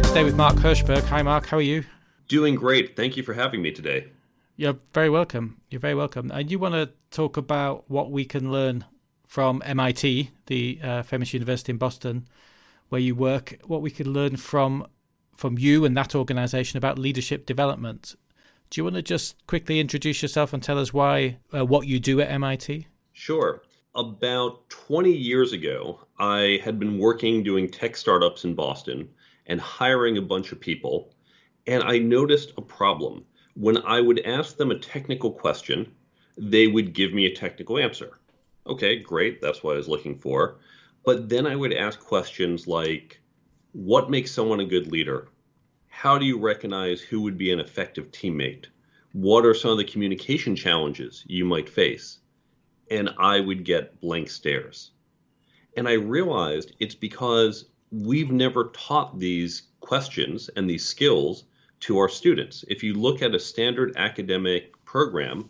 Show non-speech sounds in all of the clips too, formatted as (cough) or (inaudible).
here today with Mark Herschberg. Hi, Mark. How are you? Doing great. Thank you for having me today. You're very welcome. You're very welcome. And you want to talk about what we can learn from MIT, the uh, famous university in Boston, where you work. What we can learn from from you and that organization about leadership development. Do you want to just quickly introduce yourself and tell us why uh, what you do at MIT? Sure. About 20 years ago, I had been working doing tech startups in Boston and hiring a bunch of people, and I noticed a problem. When I would ask them a technical question, they would give me a technical answer. Okay, great, that's what I was looking for. But then I would ask questions like what makes someone a good leader? How do you recognize who would be an effective teammate? What are some of the communication challenges you might face? And I would get blank stares. And I realized it's because we've never taught these questions and these skills to our students. If you look at a standard academic program,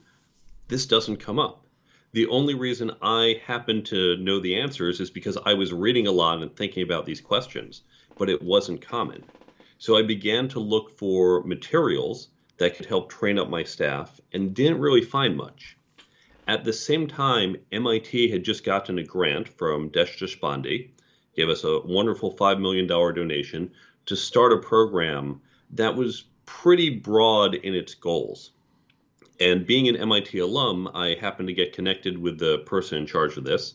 this doesn't come up. The only reason I happen to know the answers is because I was reading a lot and thinking about these questions, but it wasn't common. So I began to look for materials that could help train up my staff and didn't really find much. At the same time, MIT had just gotten a grant from Desh Deshpande, gave us a wonderful $5 million donation to start a program that was pretty broad in its goals. And being an MIT alum, I happened to get connected with the person in charge of this.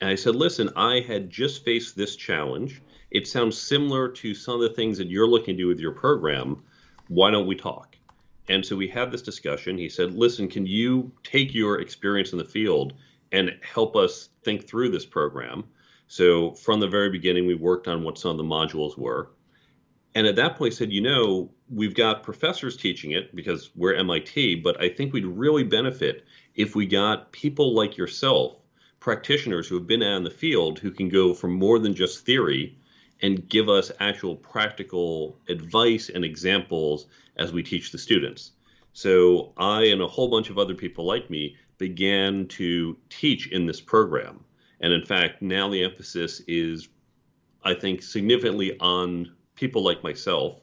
And I said, listen, I had just faced this challenge. It sounds similar to some of the things that you're looking to do with your program. Why don't we talk? And so we had this discussion. He said, listen, can you take your experience in the field and help us think through this program? So from the very beginning, we worked on what some of the modules were. And at that point, I said, you know, we've got professors teaching it because we're MIT, but I think we'd really benefit if we got people like yourself, practitioners who have been out in the field, who can go from more than just theory and give us actual practical advice and examples as we teach the students. So I and a whole bunch of other people like me began to teach in this program. And in fact, now the emphasis is, I think, significantly on people like myself.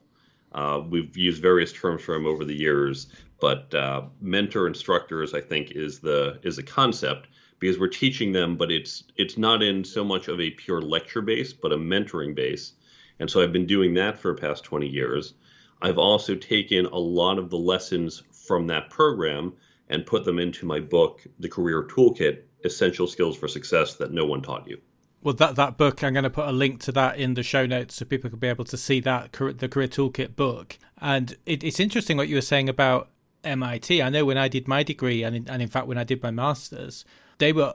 Uh, we've used various terms for them over the years, but uh, mentor instructors, I think, is the is a concept because we're teaching them, but it's it's not in so much of a pure lecture base, but a mentoring base. And so I've been doing that for the past 20 years. I've also taken a lot of the lessons from that program and put them into my book, The Career Toolkit Essential Skills for Success That No One Taught You. Well, that that book, I'm going to put a link to that in the show notes so people can be able to see that the Career Toolkit book. And it, it's interesting what you were saying about MIT. I know when I did my degree, and in, and in fact when I did my masters, they were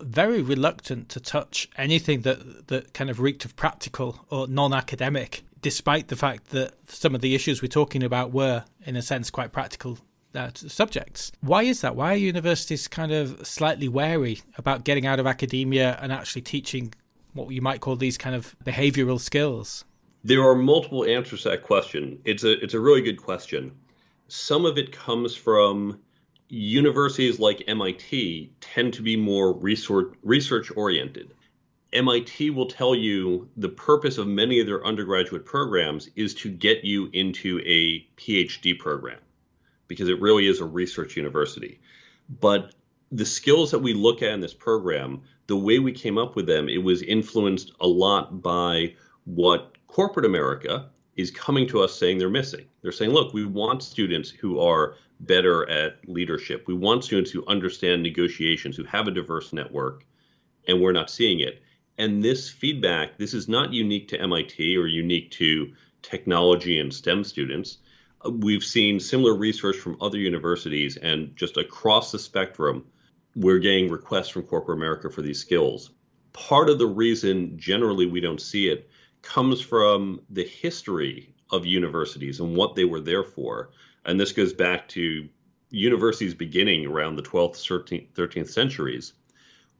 very reluctant to touch anything that that kind of reeked of practical or non-academic, despite the fact that some of the issues we're talking about were, in a sense, quite practical uh, subjects. Why is that? Why are universities kind of slightly wary about getting out of academia and actually teaching what you might call these kind of behavioral skills? There are multiple answers to that question. It's a it's a really good question. Some of it comes from universities like MIT tend to be more research research oriented. MIT will tell you the purpose of many of their undergraduate programs is to get you into a PhD program because it really is a research university. But the skills that we look at in this program, the way we came up with them, it was influenced a lot by what corporate America is coming to us saying they're missing. They're saying, look, we want students who are better at leadership. We want students who understand negotiations, who have a diverse network, and we're not seeing it. And this feedback, this is not unique to MIT or unique to technology and STEM students we've seen similar research from other universities and just across the spectrum we're getting requests from corporate america for these skills. Part of the reason generally we don't see it comes from the history of universities and what they were there for. And this goes back to universities beginning around the 12th 13th, 13th centuries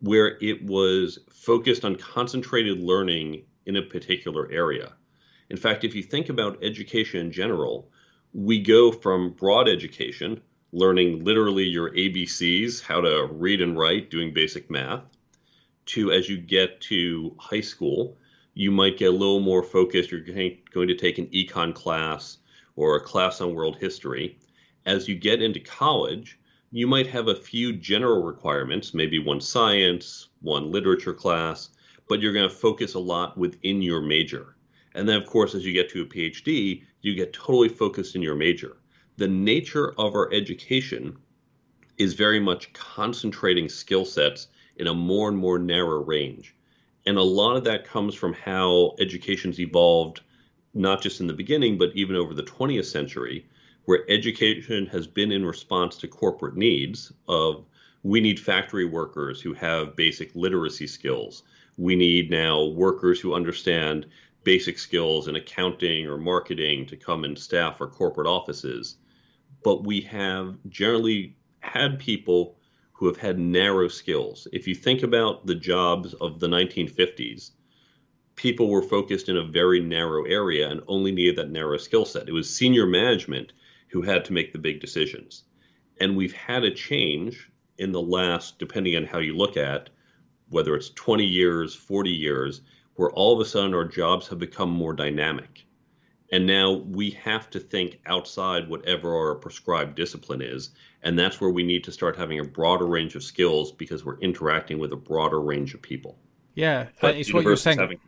where it was focused on concentrated learning in a particular area. In fact if you think about education in general we go from broad education, learning literally your ABCs, how to read and write, doing basic math, to as you get to high school, you might get a little more focused. You're going to take an econ class or a class on world history. As you get into college, you might have a few general requirements, maybe one science, one literature class, but you're going to focus a lot within your major. And then, of course, as you get to a PhD, you get totally focused in your major. The nature of our education is very much concentrating skill sets in a more and more narrow range. And a lot of that comes from how education's evolved, not just in the beginning, but even over the 20th century, where education has been in response to corporate needs of we need factory workers who have basic literacy skills we need now workers who understand basic skills in accounting or marketing to come and staff our corporate offices. But we have generally had people who have had narrow skills. If you think about the jobs of the 1950s, people were focused in a very narrow area and only needed that narrow skill set. It was senior management who had to make the big decisions. And we've had a change in the last, depending on how you look at, whether it's 20 years, 40 years, where all of a sudden our jobs have become more dynamic. And now we have to think outside whatever our prescribed discipline is. And that's where we need to start having a broader range of skills because we're interacting with a broader range of people. Yeah, but it's what you're saying.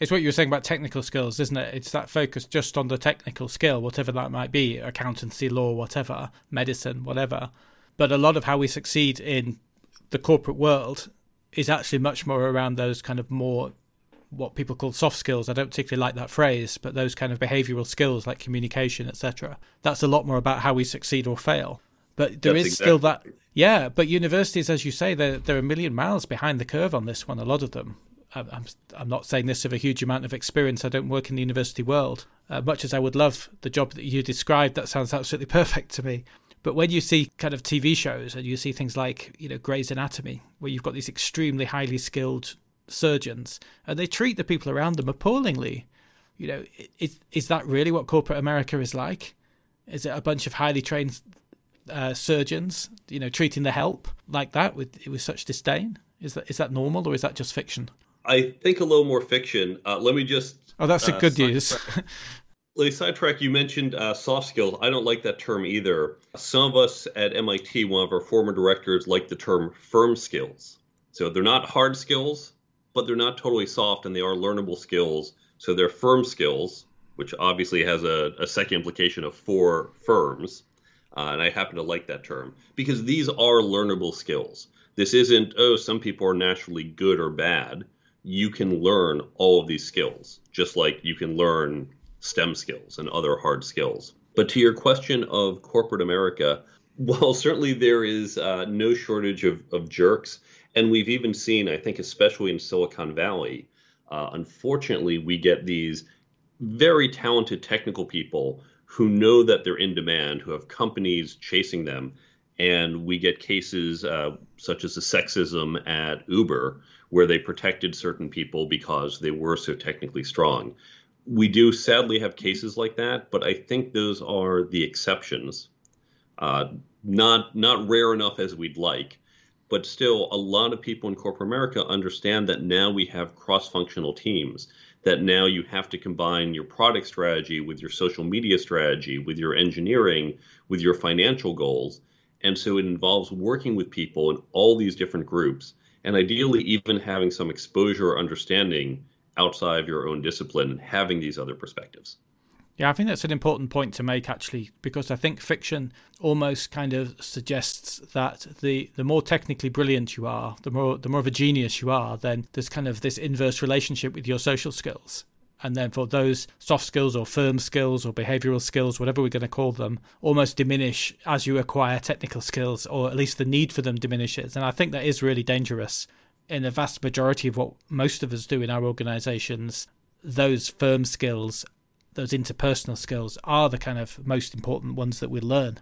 It's what you were saying about technical skills, isn't it? It's that focus just on the technical skill, whatever that might be accountancy, law, whatever, medicine, whatever. But a lot of how we succeed in the corporate world is actually much more around those kind of more what people call soft skills. I don't particularly like that phrase, but those kind of behavioral skills like communication, etc. That's a lot more about how we succeed or fail. But there That's is exactly. still that, yeah. But universities, as you say, they're they're a million miles behind the curve on this one. A lot of them. I'm I'm not saying this of a huge amount of experience. I don't work in the university world. Uh, much as I would love the job that you described, that sounds absolutely (laughs) perfect to me. But when you see kind of TV shows and you see things like, you know, Grey's Anatomy, where you've got these extremely highly skilled surgeons and they treat the people around them appallingly, you know, is, is that really what corporate America is like? Is it a bunch of highly trained uh, surgeons, you know, treating the help like that with with such disdain? Is that is that normal or is that just fiction? I think a little more fiction. Uh, let me just. Oh, that's uh, a good news. (laughs) (laughs) Let me sidetrack. You mentioned uh, soft skills. I don't like that term either. Some of us at MIT, one of our former directors, like the term firm skills. So they're not hard skills, but they're not totally soft, and they are learnable skills. So they're firm skills, which obviously has a, a second implication of for firms. Uh, and I happen to like that term because these are learnable skills. This isn't, oh, some people are naturally good or bad. You can learn all of these skills, just like you can learn STEM skills and other hard skills. But to your question of corporate America, (laughs) while certainly there is uh, no shortage of, of jerks, and we've even seen, I think, especially in Silicon Valley, uh, unfortunately, we get these very talented technical people who know that they're in demand, who have companies chasing them. And we get cases uh, such as the sexism at Uber, where they protected certain people because they were so technically strong we do sadly have cases like that, but I think those are the exceptions. Uh, not not rare enough as we'd like, but still, a lot of people in corporate America understand that now we have cross-functional teams. That now you have to combine your product strategy with your social media strategy, with your engineering, with your financial goals, and so it involves working with people in all these different groups, and ideally even having some exposure or understanding outside of your own discipline and having these other perspectives. Yeah, I think that's an important point to make actually, because I think fiction almost kind of suggests that the, the more technically brilliant you are, the more the more of a genius you are, then there's kind of this inverse relationship with your social skills. And then for those soft skills or firm skills or behavioral skills, whatever we're going to call them, almost diminish as you acquire technical skills, or at least the need for them diminishes. And I think that is really dangerous in the vast majority of what most of us do in our organizations, those firm skills, those interpersonal skills are the kind of most important ones that we learn.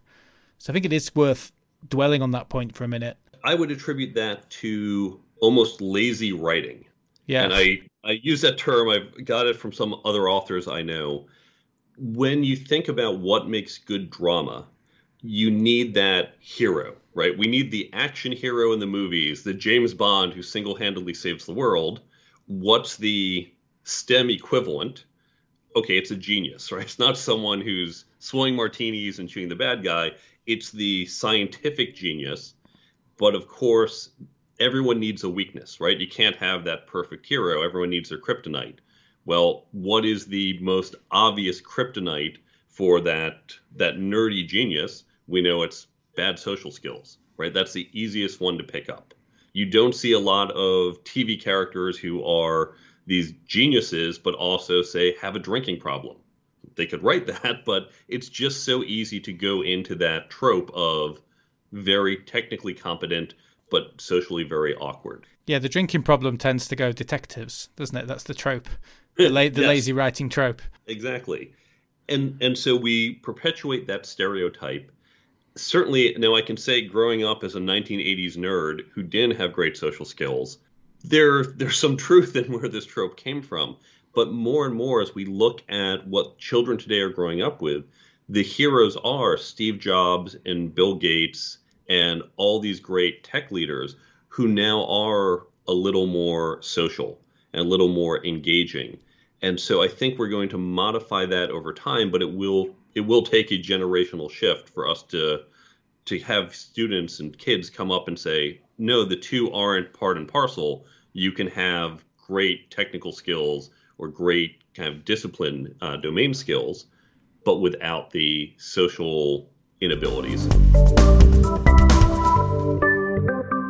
So I think it is worth dwelling on that point for a minute. I would attribute that to almost lazy writing. Yeah. And I, I use that term, I've got it from some other authors I know. When you think about what makes good drama, you need that hero right? We need the action hero in the movies, the James Bond who single handedly saves the world. What's the STEM equivalent, okay, it's a genius, right? It's not someone who's swilling martinis and shooting the bad guy. It's the scientific genius. But of course, everyone needs a weakness, right? You can't have that perfect hero. Everyone needs their kryptonite. Well, what is the most obvious kryptonite for that that nerdy genius? We know it's bad social skills, right? That's the easiest one to pick up. You don't see a lot of TV characters who are these geniuses, but also say have a drinking problem. They could write (laughs) that, but it's just so easy to go into that trope of very technically competent, but socially very awkward. Yeah, the drinking problem tends to go detectives, doesn't it? That's the trope, (laughs) the, la- the yes. lazy writing trope. Exactly, and and so we perpetuate that stereotype. Certainly, now I can say, growing up as a 1980s nerd who didn't have great social skills, there there's some truth in where this trope came from. But more and more, as we look at what children today are growing up with, the heroes are Steve Jobs and Bill Gates and all these great tech leaders who now are a little more social and a little more engaging. And so I think we're going to modify that over time, but it will it will take a generational shift for us to to have students and kids come up and say, no, the two aren't part and parcel. You can have great technical skills or great kind of discipline uh, domain skills, but without the social inabilities.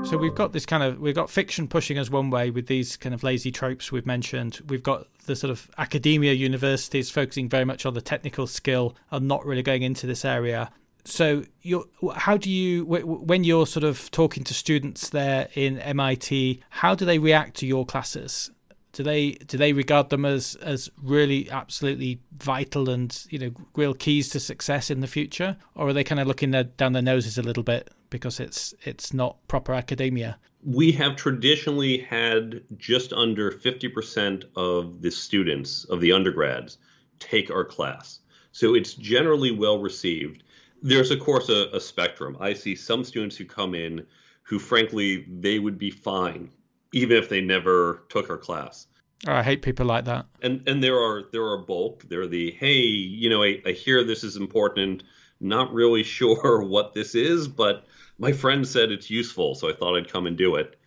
So we've got this kind of we've got fiction pushing us one way with these kind of lazy tropes we've mentioned. We've got the sort of academia universities focusing very much on the technical skill and not really going into this area so you how do you when you're sort of talking to students there in MIT how do they react to your classes? Do they do they regard them as as really absolutely vital and you know real keys to success in the future? Or are they kind of looking their, down their noses a little bit because it's it's not proper academia? We have traditionally had just under 50% of the students of the undergrads take our class. So it's generally well received there's of course a, a spectrum. I see some students who come in who, frankly, they would be fine even if they never took our class. Oh, I hate people like that. And and there are there are bulk. There are the hey, you know, I, I hear this is important. Not really (laughs) sure what this is, but my friend said it's useful, so I thought I'd come and do it.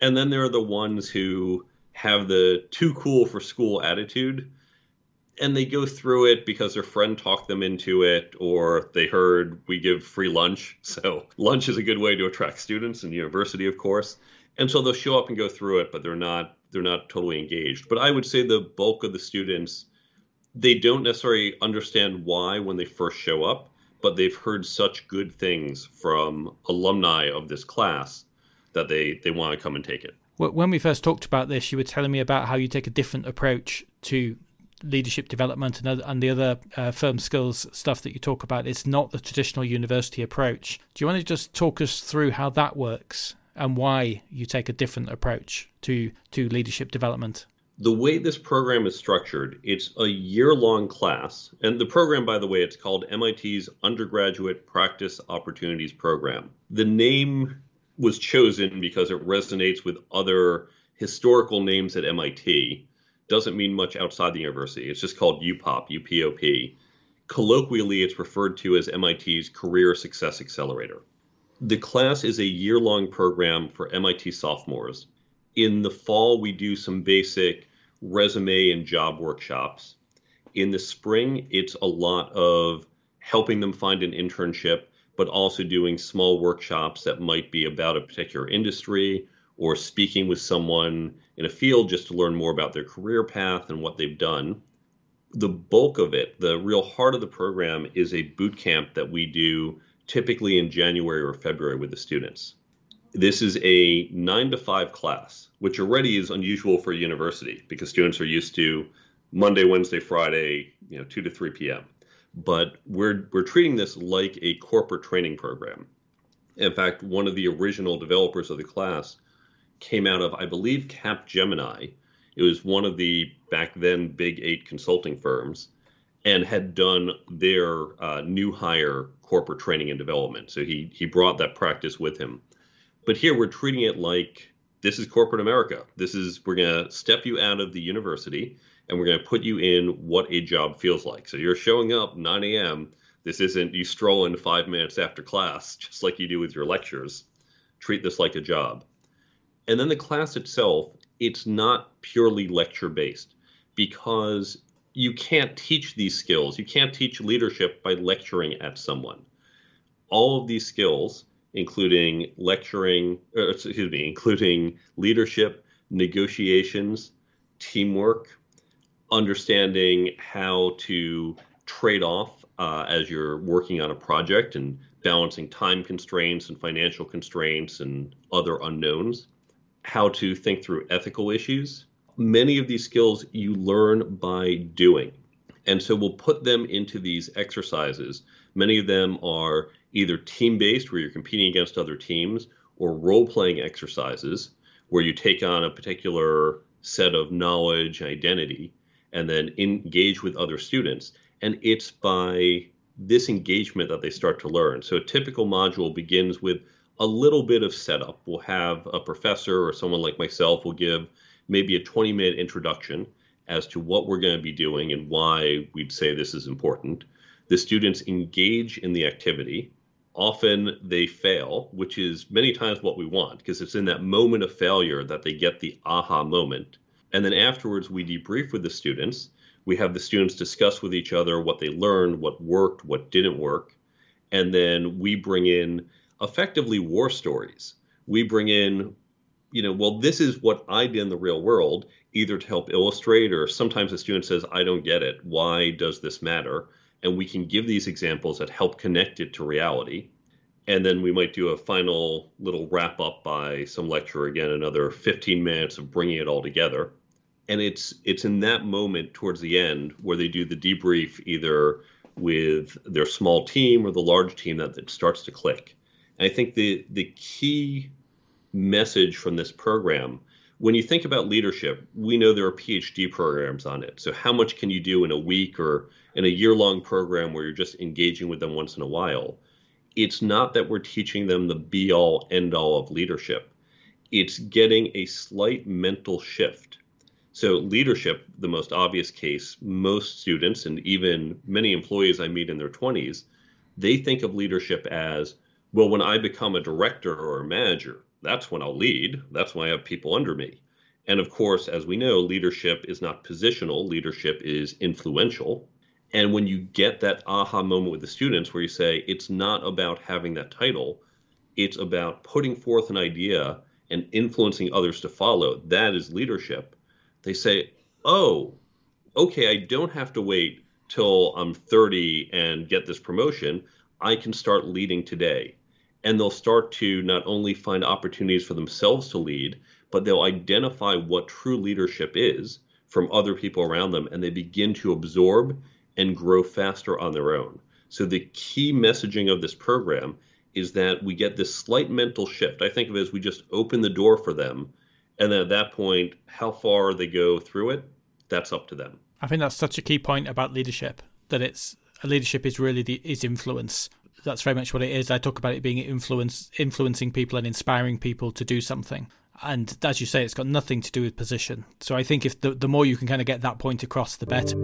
And then there are the ones who have the too cool for school attitude and they go through it because their friend talked them into it or they heard we give free lunch. (laughs) So lunch is a good way to attract students in university of course. And so they'll show up and go through it but they're not they're not totally engaged. But i would say the bulk of the students they don't necessarily understand why when they first show up but they've heard such good things from alumni of this class that they they want to come and take it. When we first talked about this you were telling me about how you take a different approach to leadership development and, other, and the other uh, firm skills stuff that you talk about it's not the traditional university approach do you want to just talk us through how that works and why you take a different approach to to leadership development the way this program is structured, it's a year long class. And the program, by the way, it's called MIT's Undergraduate Practice Opportunities Program. The name was chosen because it resonates with other historical names at MIT doesn't mean much outside the university. It's just called UPOP, UPOP. Colloquially, it's referred to as MIT's Career Success Accelerator. The class is a year long program for MIT sophomores. In the fall, we do some basic resume and job workshops. In the spring, it's a lot of helping them find an internship, but also doing small workshops that might be about a particular industry or speaking with someone in a field just to learn more about their career path and what they've done. The bulk of it, the real heart of the program, is a boot camp that we do typically in January or February with the students. This is a nine to five class, which already is unusual for a university because students are used to Monday, Wednesday, Friday, you know, 2 to 3 p.m. But we're, we're treating this like a corporate training program. In fact, one of the original developers of the class came out of, I believe, Capgemini. It was one of the back then big eight consulting firms and had done their uh, new hire corporate training and development. So he he brought that practice with him. But here we're treating it like this is corporate America. This is we're going to step you out of the university and we're going to put you in what a job feels like. So you're showing up 9 a.m. This isn't you stroll in five minutes after class, (laughs) just like you do with your lectures. Treat this like a job. And then the class itself, it's not purely lecture based because you can't teach these skills. You can't teach leadership by lecturing at someone. All of these skills, including lecturing, excuse me, including leadership, negotiations, teamwork, understanding how to trade off uh, as you're working on a project and balancing time constraints and financial constraints and other unknowns, how to think through ethical issues. Many of these skills you learn by doing. And so we'll put them into these exercises. Many of them are either team based, where you're competing against other teams, or role playing exercises, where you take on a particular set of knowledge, identity, and then engage with other students. And it's by this engagement that they start to learn. So a typical module begins with a little bit of setup. We'll have a professor or someone like myself will give maybe a 20 minute introduction as to what we're going to be doing and why we'd say this is important. The students engage in the activity. Often they fail, which is many times what we want because it's in that moment of failure that they get the aha moment. And then afterwards, we debrief with the students. We have the students discuss with each other what they learned, what worked, what didn't work. And then we bring in effectively war stories. We bring in, you know, well, this is what I did in the real world, either to help illustrate or sometimes a student says, I don't get it. Why does this matter? And we can give these examples that help connect it to reality and then we might do a final little wrap up by some lecturer again another 15 minutes of bringing it all together and it's it's in that moment towards the end where they do the debrief either with their small team or the large team that it starts to click and i think the the key message from this program when you think about leadership we know there are phd programs on it. So how much can you do in a week or in a year long program where you're just engaging with them once in a while? It's not that we're teaching them the be all end all of leadership. It's getting a slight mental shift. So, leadership, the most obvious case, most students and even many employees I meet in their 20s, they think of leadership as well, when I become a director or a manager, that's when I'll lead. That's when I have people under me. And of course, as we know, leadership is not positional, leadership is influential. And when you get that aha moment with the students where you say, it's not about having that title, it's about putting forth an idea and influencing others to follow, that is leadership they say, oh, okay, I don't have to wait till I'm 30 and get this promotion. I can start leading today. And they'll start to not only find opportunities for themselves to lead, but they'll identify what true leadership is from other people around them and they begin to absorb and grow faster on their own. So, the key messaging of this program is that we get this slight mental shift. I think of it as we just open the door for them and then at that point, how far they go through it, that's up to them. I think that's such a key point about leadership that it's leadership is really the is influence. That's very much what it is. I talk about it being influence, influencing people and inspiring people to do something. And as you say, it's got nothing to do with position. So I think if the, the more you can kind of get that point across, the better.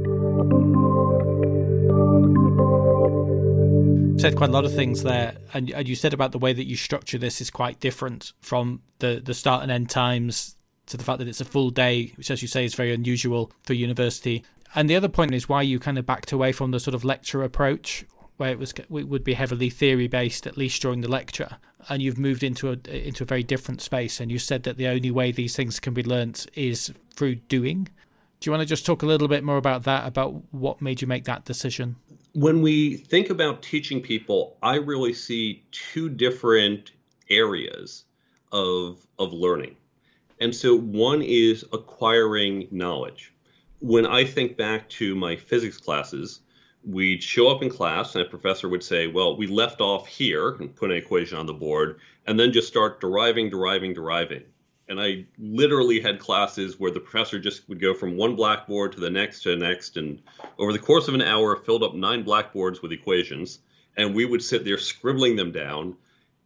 said quite a lot of things there, and, and you said about the way that you structure this is quite different from the the start and end times to the fact that it's a full day, which, as you say, is very unusual for university. And the other point is why you kind of backed away from the sort of lecture approach, where it was it would be heavily theory based, at least during the lecture, and you've moved into a into a very different space. And you said that the only way these things can be learnt is through doing. Do you want to just talk a little bit more about that, about what made you make that decision? When we think about teaching people, I really see two different areas of, of learning. And so one is acquiring knowledge. When I think back to my physics classes, we'd show up in class and a professor would say, Well, we left off here and put an equation on the board, and then just start deriving, deriving, deriving and I literally had classes where the professor just would go from one blackboard to the next to the next, and over the course of an hour, filled up nine blackboards with equations, and we would sit there scribbling them down.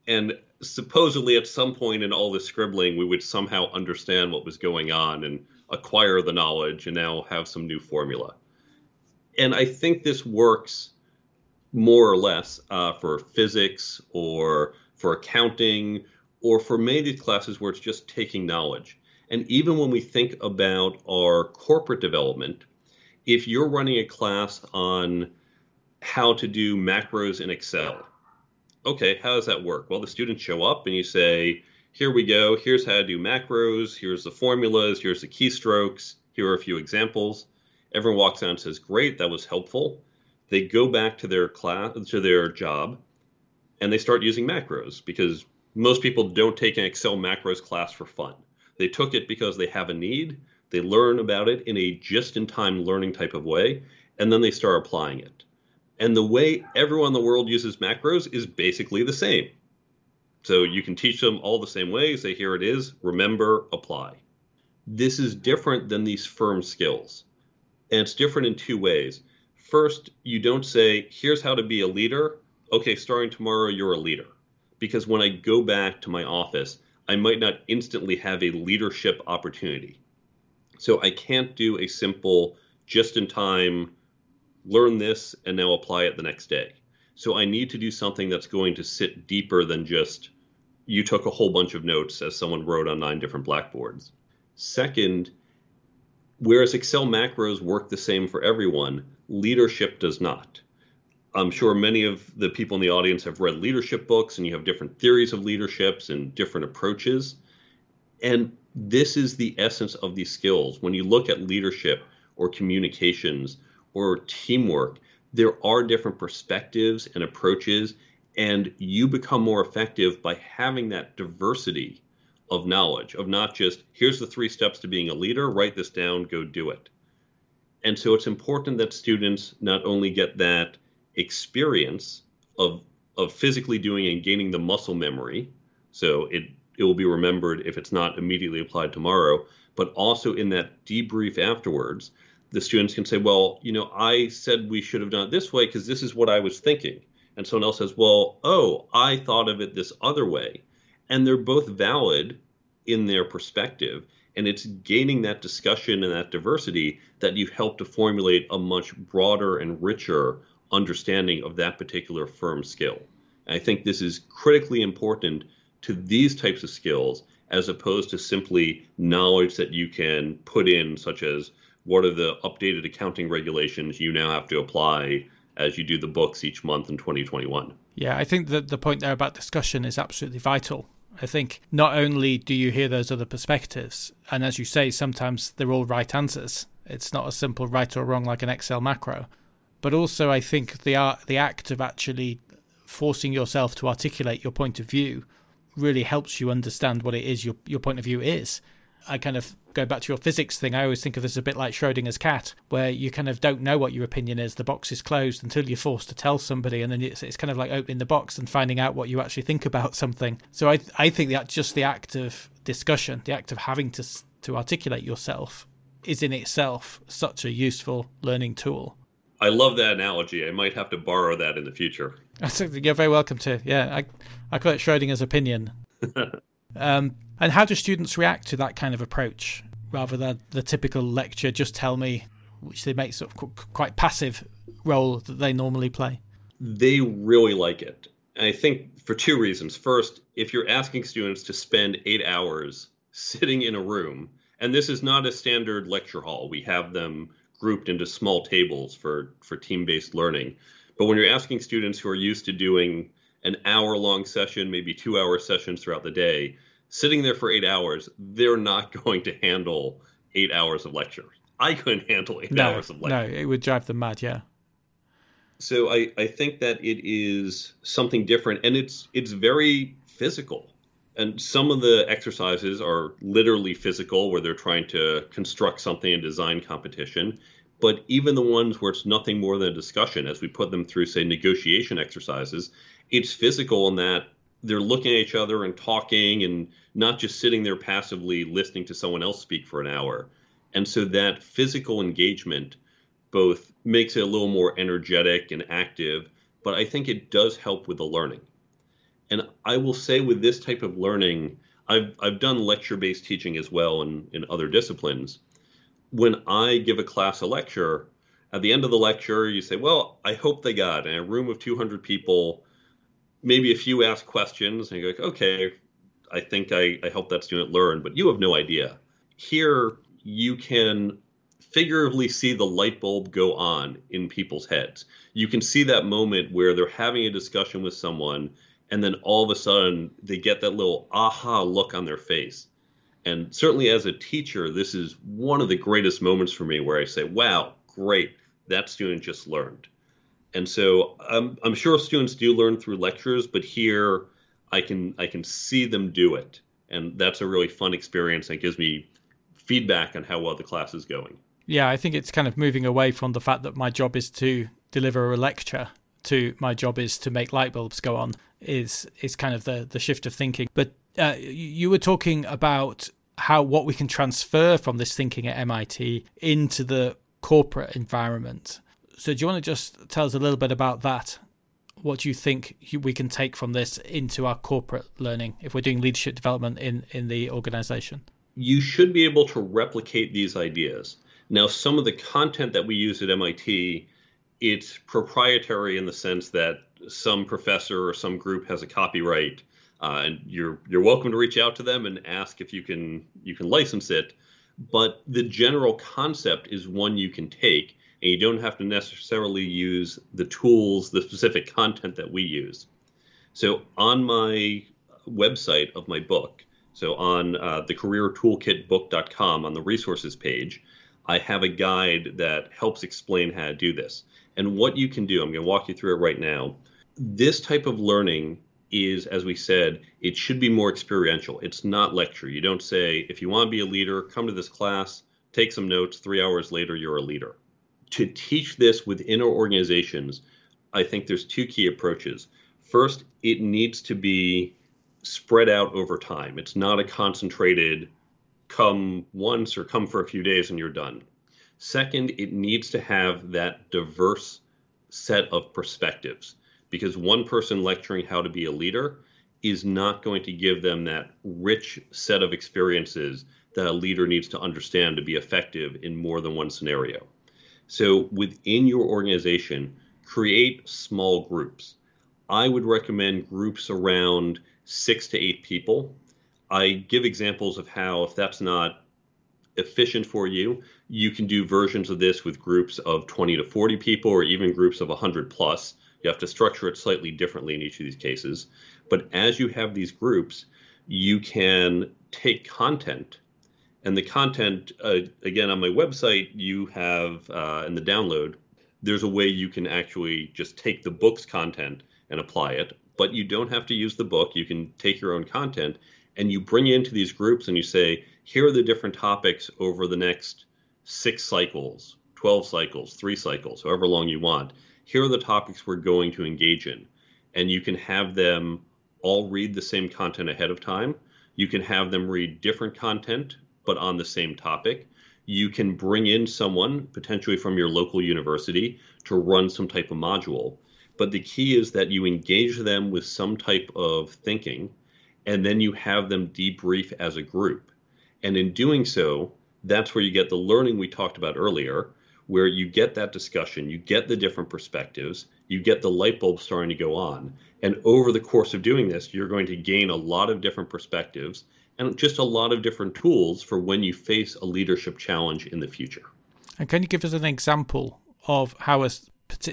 And supposedly at some point in all this scribbling, we would somehow understand what was going on and acquire the knowledge and now have some new formula. And I think this works more or less uh, for physics or for accounting or for many classes where it's just taking knowledge. And even when we think about our corporate development, if you're running a class on how to do macros in Excel, okay, how does that work? Well, the students show up and you say, here we go, here's how to do macros, here's the formulas, here's the keystrokes, here are a few examples. Everyone walks out and says, great, that was helpful. They go back to their class, to their job, and they start using macros because most people don't take an Excel macros class for fun. They took it because they have a need, they learn about it in a just in time learning type of way, and then they start applying it. And the way everyone in the world uses macros is basically the same. So you can teach them all the same way. Say, here it is, remember, apply. This is different than these firm skills. And it's different in two ways. First, you don't say, here's how to be a leader. Okay, starting tomorrow, you're a leader. Because when I go back to my office, I might not instantly have a leadership opportunity. So I can't do a simple, just in time, learn this and now apply it the next day. So I need to do something that's going to sit deeper than just you took a whole bunch of notes as someone wrote on nine different blackboards. Second, whereas Excel macros work the same for everyone, leadership does not. I'm sure many of the people in the audience have read leadership books and you have different theories of leaderships and different approaches. And this is the essence of these skills. When you look at leadership or communications or teamwork, there are different perspectives and approaches, and you become more effective by having that diversity of knowledge, of not just here's the three steps to being a leader, write this down, go do it. And so it's important that students not only get that experience of of physically doing and gaining the muscle memory, so it it will be remembered if it's not immediately applied tomorrow, but also in that debrief afterwards the students can say, well, you know, I said we should have done it this way because this is what I was thinking. And someone else says, well, oh, I thought of it this other way. And they're both valid in their perspective. And it's gaining that discussion and that diversity that you help to formulate a much broader and richer understanding of that particular firm skill. And I think this is critically important to these types of skills as opposed to simply knowledge that you can put in, such as what are the updated accounting regulations you now have to apply as you do the books each month in 2021. Yeah, I think that the point there about discussion is absolutely vital. I think not only do you hear those other perspectives, and as you say, sometimes they're all right answers. It's not a simple right or wrong like an Excel macro, but also I think the art, the act of actually forcing yourself to articulate your point of view really helps you understand what it is your your point of view is. I kind of go back to your physics thing. I always think of this a bit like Schrodinger's cat, where you kind of don't know what your opinion is. The box is closed until you're forced to tell somebody, and then it's, it's kind of like opening the box and finding out what you actually think about something. So I I think that just the act of discussion, the act of having to to articulate yourself, is in itself such a useful learning tool. I love that analogy. I might have to borrow that in the future. (laughs) You're very welcome to. Yeah, I I call it Schrodinger's opinion. (laughs) um, and how do students react to that kind of approach rather than the typical lecture, just tell me, which they make sort of quite passive role that they normally play? They really like it. And I think for two reasons. First, if you're asking students to spend eight hours sitting in a room, and this is not a standard lecture hall, we have them grouped into small tables for, for team based learning. But when you're asking students who are used to doing an hour long session, maybe two hour sessions throughout the day, sitting there for eight hours, they're not (laughs) going to handle eight hours of lecture. I couldn't handle eight no, hours of lecture. No, it would drive them mad. Yeah. So I, I think that it is something different, and it's it's very physical. And some of the exercises are literally physical, where they're trying to construct something and design competition. But even the ones where it's nothing more than a discussion, as we put them through, say, negotiation exercises, it's physical in that they're looking at each other and talking and not just sitting there passively listening to someone else speak for an hour. And so that physical engagement both makes it a little more energetic and active, but I think it does help with the learning. And I will say with this type of learning, I've I've done lecture based teaching as well in, in other disciplines. When I give a class a lecture, at the end of the lecture, you say, Well, I hope they got in a room of 200 people, maybe a few ask questions, and you go, Okay, I think I, I hope that student learned, but you have no idea. Here, you can figuratively see the light bulb go on in people's heads. You can see that moment where they're having a discussion with someone, and then all of a sudden they get that little aha look on their face. And certainly as a teacher, this is one of the greatest moments for me where I say, wow, great, that student just learned. And so I'm, I'm sure students do learn through lectures, but here I can I can see them do it, and that's a really fun experience. And gives me feedback on how well the class is going. Yeah, I think it's kind of moving away from the fact that my job is to deliver a lecture to my job is to make light bulbs go on is is kind of the the shift of thinking. But uh, you were talking about how what we can transfer from this thinking at MIT into the corporate environment. So do you want to just tell us a little bit about that? What do you think we can take from this into our corporate learning if we're doing leadership development in in the organization? You should be able to replicate these ideas. Now, some of the content that we use at MIT, it's proprietary in the sense that some professor or some group has a copyright, uh, and you're you're welcome to reach out to them and ask if you can you can license it. But the general concept is one you can take, and you don't have to necessarily use the tools, the specific content that we use. So on my website of my book, so on uh, the careertoolkitbook.com on the resources page, I have a guide that helps explain how to do this. And what you can do, I'm going to walk you through it right now. This type of learning is, as we said, it should be more experiential. It's not lecture. You don't say, if you want to be a leader, come to this class, take some notes, three hours later, you're a leader. To teach this within our organizations, I think there's two key approaches. First, it needs to be spread out over time. It's not a concentrated come once or come for a few days and you're done. Second, it needs to have that diverse set of perspectives because one person lecturing how to be a leader is not going to give them that rich set of experiences that a leader needs to understand to be effective in more than one scenario. So within your organization, create small groups. I would recommend groups around six to eight people I give examples of how, if that's not efficient for you, you can do versions of this with groups of 20 to 40 people or even groups of 100 plus. You have to structure it slightly differently in each of these cases. But as you have these groups, you can take content. And the content, uh, again, on my website, you have uh, in the download, there's a way you can actually just take the book's content and apply it. But you don't have to use the book. You can take your own content and you bring it into these groups and you say, here are the different topics over the next six cycles, 12 cycles, three cycles, however long you want. Here are the topics we're going to engage in. And you can have them all read the same content ahead of time. You can have them read different content, but on the same topic. You can bring in someone, potentially from your local university, to run some type of module. But the key is that you engage them with some type of thinking and then you have them debrief as a group. And in doing so, that's where you get the learning we talked about earlier, where you get that discussion, you get the different perspectives, you get the light bulb starting to go on. And over the course of doing this, you're going to gain a lot of different perspectives and just a lot of different tools for when you face a leadership challenge in the future. And can you give us an example of how a,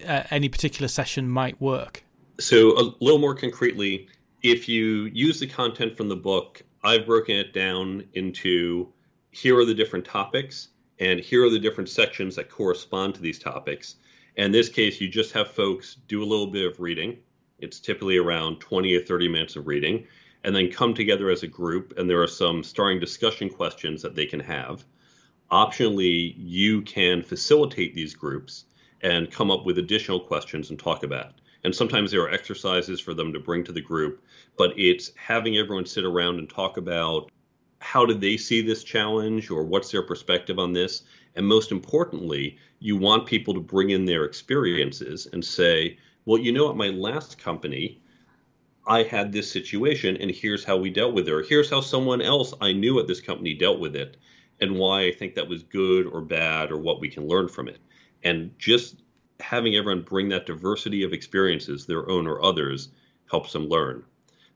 uh, any particular session might work? So, a little more concretely, if you use the content from the book, I've broken it down into here are the different topics and here are the different sections that correspond to these topics. In this case, you just have folks do a little bit of reading. It's typically around 20 or 30 minutes of reading, and then come together as a group. And there are some starting discussion questions that they can have. Optionally, you can facilitate these groups and come up with additional questions and talk about. And sometimes there are exercises for them to bring to the group, but it's having everyone sit around and talk about how did they see this challenge or what's their perspective on this. And most importantly, you want people to bring in their experiences and say, well, you know, at my last company, I had this situation and here's how we dealt with it, or here's how someone else I knew at this company dealt with it, and why I think that was good or bad, or what we can learn from it. And just having everyone bring that diversity of experiences, their own or others, helps them learn.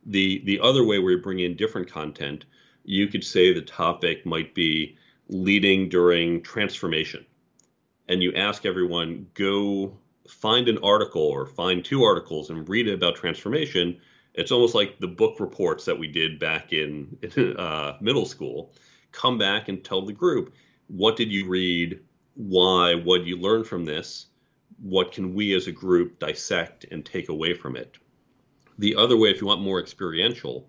The the other way you bring in different content, you could say the topic might be leading during transformation. And you ask everyone, go find an article or find two articles and read it about transformation. It's almost like the book reports that we did back in, (laughs) uh, middle school. Come back and tell the group, what did you read? Why? What did you learn from this? What can we as a group dissect and take away from it? The other way, if you want more experiential,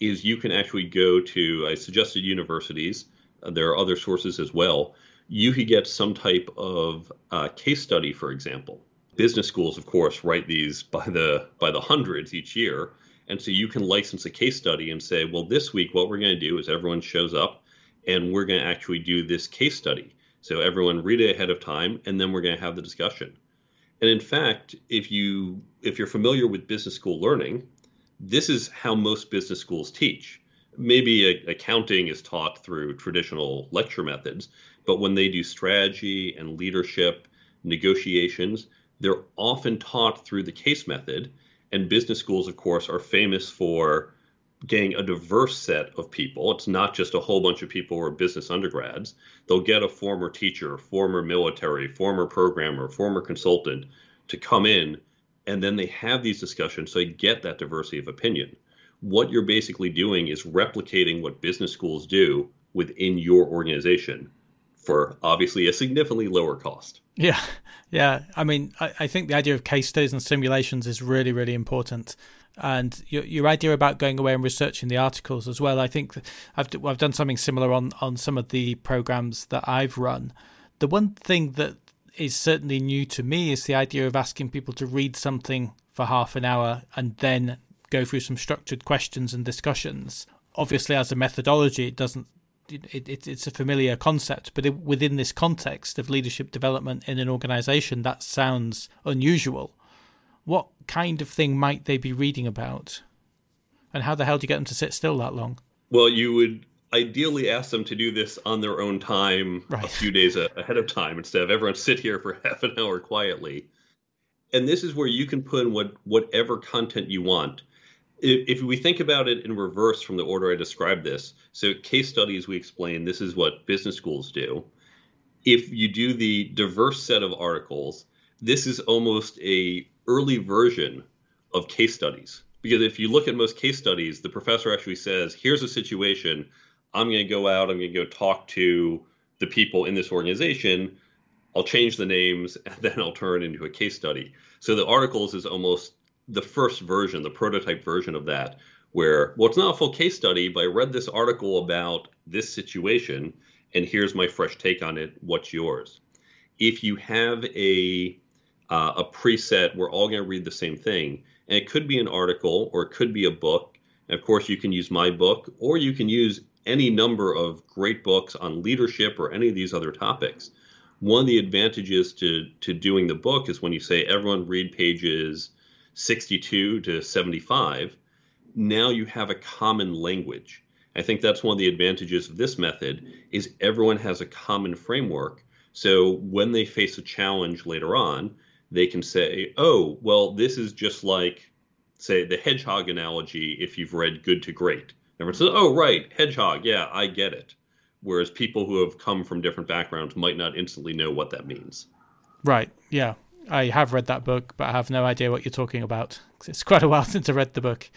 is you can actually go to, I suggested universities, uh, there are other sources as well. You could get some type of uh, case study, for example. Business schools, of course, write these by the by the hundreds each year, and so you can license a case study and say, well, this week what we're going to do is everyone shows up, and we're going to actually do this case study. So everyone read it ahead of time, and then we're going to have the discussion. And in fact, if you if you're familiar with business school learning, this is how most business schools teach. Maybe accounting is taught through traditional lecture methods, but when they do strategy and leadership negotiations, they're often taught through the case method. And business schools, of course, are famous for getting a diverse set of people. It's not just a whole bunch of people who are business undergrads. They'll get a former teacher, former military, former programmer, former consultant to come in, and then they have these discussions so they get that diversity of opinion. What you're basically doing is replicating what business schools do within your organization for obviously a significantly lower cost. Yeah, yeah. I mean, I, I think the idea of case studies and simulations is really, really important and your, your idea about going away and researching the articles as well. I think I've I've done something similar on on some of the programs that I've run. The one thing that is certainly new to me is the idea of asking people to read something for half an hour and then go through some structured questions and discussions. Obviously, as a methodology, it doesn't. It, it, it's a familiar concept, but it, within this context of leadership development in an organization, that sounds unusual what kind of thing might they be reading about? And how the hell do you get them to sit still that long? Well, you would ideally ask them to do this on their own time right. a few days ahead of time instead of everyone (laughs) sit here for (laughs) half an hour quietly. And this is where you can put in what whatever content you want. If, if we think about it in reverse from the order I described this, so case studies we explain this is what business schools do. If you do the diverse set of articles, this is almost a early version of case studies. Because if you look at most case studies, the professor actually says, here's a situation. I'm going to go out, I'm going to go talk to the people in this organization. I'll change the names, (laughs) and then I'll turn it into a case study. So the articles is almost the first version, the prototype version of that, where, well, it's not a full case study, but I read this article about this situation, and here's my fresh take on it. What's yours? If you have a uh, a preset. We're all going to read the same thing. And it could be an article or it could be a book. And of course, you can use my book or you can use any number of great books on leadership or any of these other topics. One of the advantages to, to doing the book is when you say everyone read pages 62 to 75, now you have a common language. I think that's one of the advantages of this method is everyone has a common framework. So when they face a challenge later on, they can say, oh, well, this is just like, say, the hedgehog analogy if you've read Good to Great. Everyone says, oh, right, hedgehog, yeah, I get it. Whereas people who have come from different backgrounds might not instantly know what that means. Right, yeah. I have read that book, but I have no idea what you're talking about. It's (laughs) quite a while since I read the book.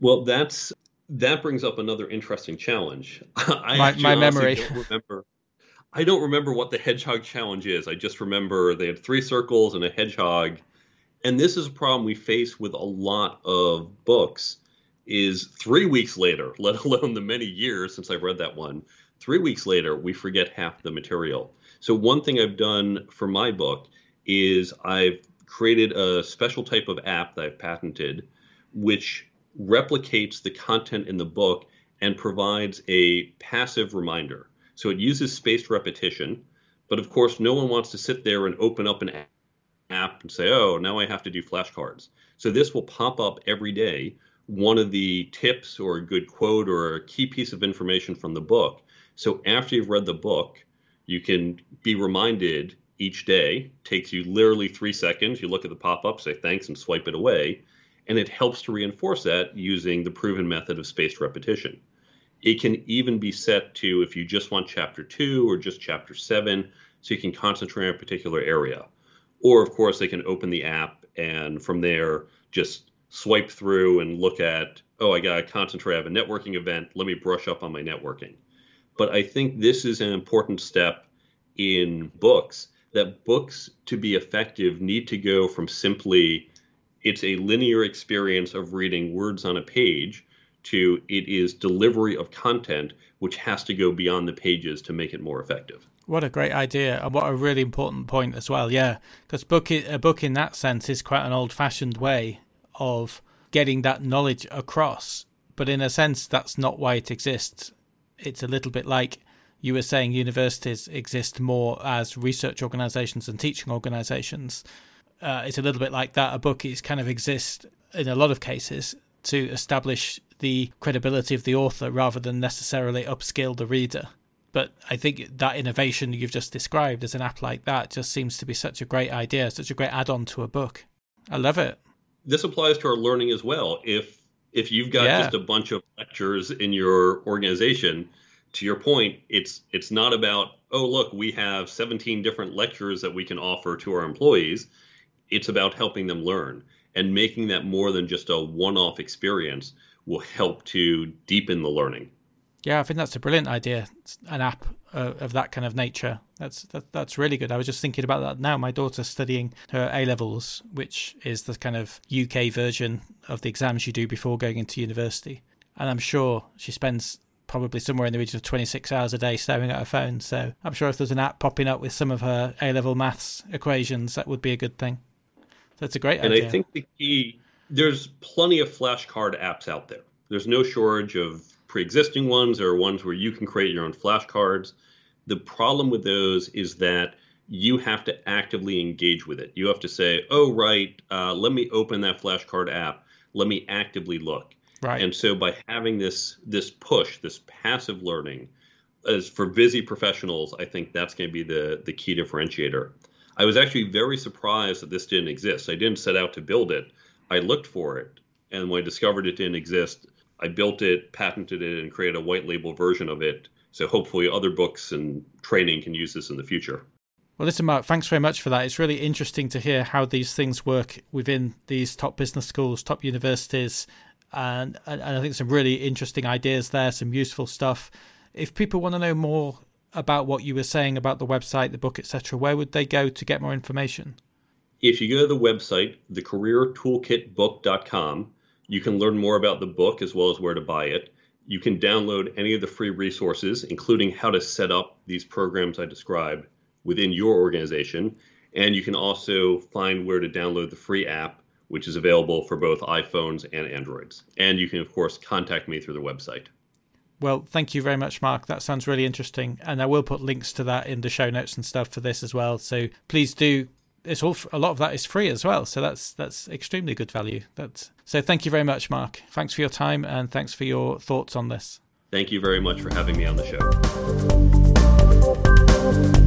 Well, that's that brings up another interesting challenge. (laughs) I my, my memory. Don't remember. I don't remember what the hedgehog challenge is. I just remember they had three circles and a hedgehog. And this is a problem we face with a lot of books is 3 weeks later, (laughs) let alone the many years since I've read that one. 3 weeks later, we forget half the material. So one thing I've done for my book is I've created a special type of app that I've patented which replicates the content in the book and provides a passive reminder. So it uses spaced repetition, but of course, no one wants to sit there and open up an app and say, oh, now I have to do flashcards. So this will pop up every day one of the tips or a good quote or a key piece of information from the book. So after you've read the book, you can be reminded each day. Takes you literally three seconds. You look at the pop up, say thanks, and swipe it away. And it helps to reinforce that using the proven method of spaced repetition. It can even be set to if you just want chapter two or just chapter seven, so you can concentrate on a particular area. Or, of course, they can open the app and from there just swipe through and look at, oh, I got to concentrate. I have a networking event. Let me brush up on my networking. But I think this is an important step in books that books to be effective need to go from simply it's a linear experience of reading words on a page to it is delivery of content which has to go beyond the pages to make it more effective. What a great idea, and what a really important point as well. Yeah, because book a book in that sense is quite an old-fashioned way of getting that knowledge across. But in a sense, that's not why it exists. It's a little bit like you were saying universities exist more as research organizations and teaching organizations. Uh, it's a little bit like that. A book is kind of exists in a lot of cases to establish the credibility of the author rather than necessarily upskill the reader. But I think that innovation you've just described as an app like that just seems to be such a great idea, such a great add on to a book. I love it. This applies to our learning as well. If if you've got yeah. just a bunch of lectures in your organization, to your point, it's it's not about, oh look, we have 17 different lectures that we can offer to our employees. It's about helping them learn and making that more than just a one-off experience will help to deepen the learning. Yeah, I think that's a brilliant idea. An app uh, of that kind of nature. That's that, that's really good. I was just thinking about that now. My daughter's studying her A levels, which is the kind of UK version of the exams you do before going into university. And I'm sure she spends probably somewhere in the region of 26 hours a day staring at her phone. So I'm sure if there's an app popping up with some of her A level maths equations, that would be a good thing. That's a great and idea. And I think the key there's plenty of flashcard apps out there. There's no shortage of pre-existing ones or ones where you can create your own flashcards. The problem with those is that you have to actively engage with it. You have to say, "Oh, right, uh, let me open that flashcard app. Let me actively look." Right. And so by having this this push, this passive learning, as for busy professionals, I think that's going to be the the key differentiator. I was actually very surprised that this didn't exist. I didn't set out to build it. I looked for it, and when I discovered it didn't exist, I built it, patented it, and created a white label version of it. So hopefully, other books and training can use this in the future. Well, listen, Mark, thanks very much for that. It's really interesting to hear how these things work within these top business schools, top universities, and, and I think some really interesting ideas there, some useful stuff. If people want to know more about what you were saying about the website, the book, etc., where would they go to get more information? If you go to the website, thecareertoolkitbook.com, you can learn more about the book as well as where to buy it. You can download any of the free resources, including how to set up these programs I described within your organization. And you can also find where to download the free app, which is available for both iPhones and Androids. And you can, of course, contact me through the website. Well, thank you very much, Mark. That sounds really interesting. And I will put links to that in the show notes and stuff for this as well. So please do it's all a lot of that is free as well. So that's that's extremely good value. That's so. Thank you very much, Mark. Thanks for your time and thanks for your thoughts on this. Thank you very much for having me on the show.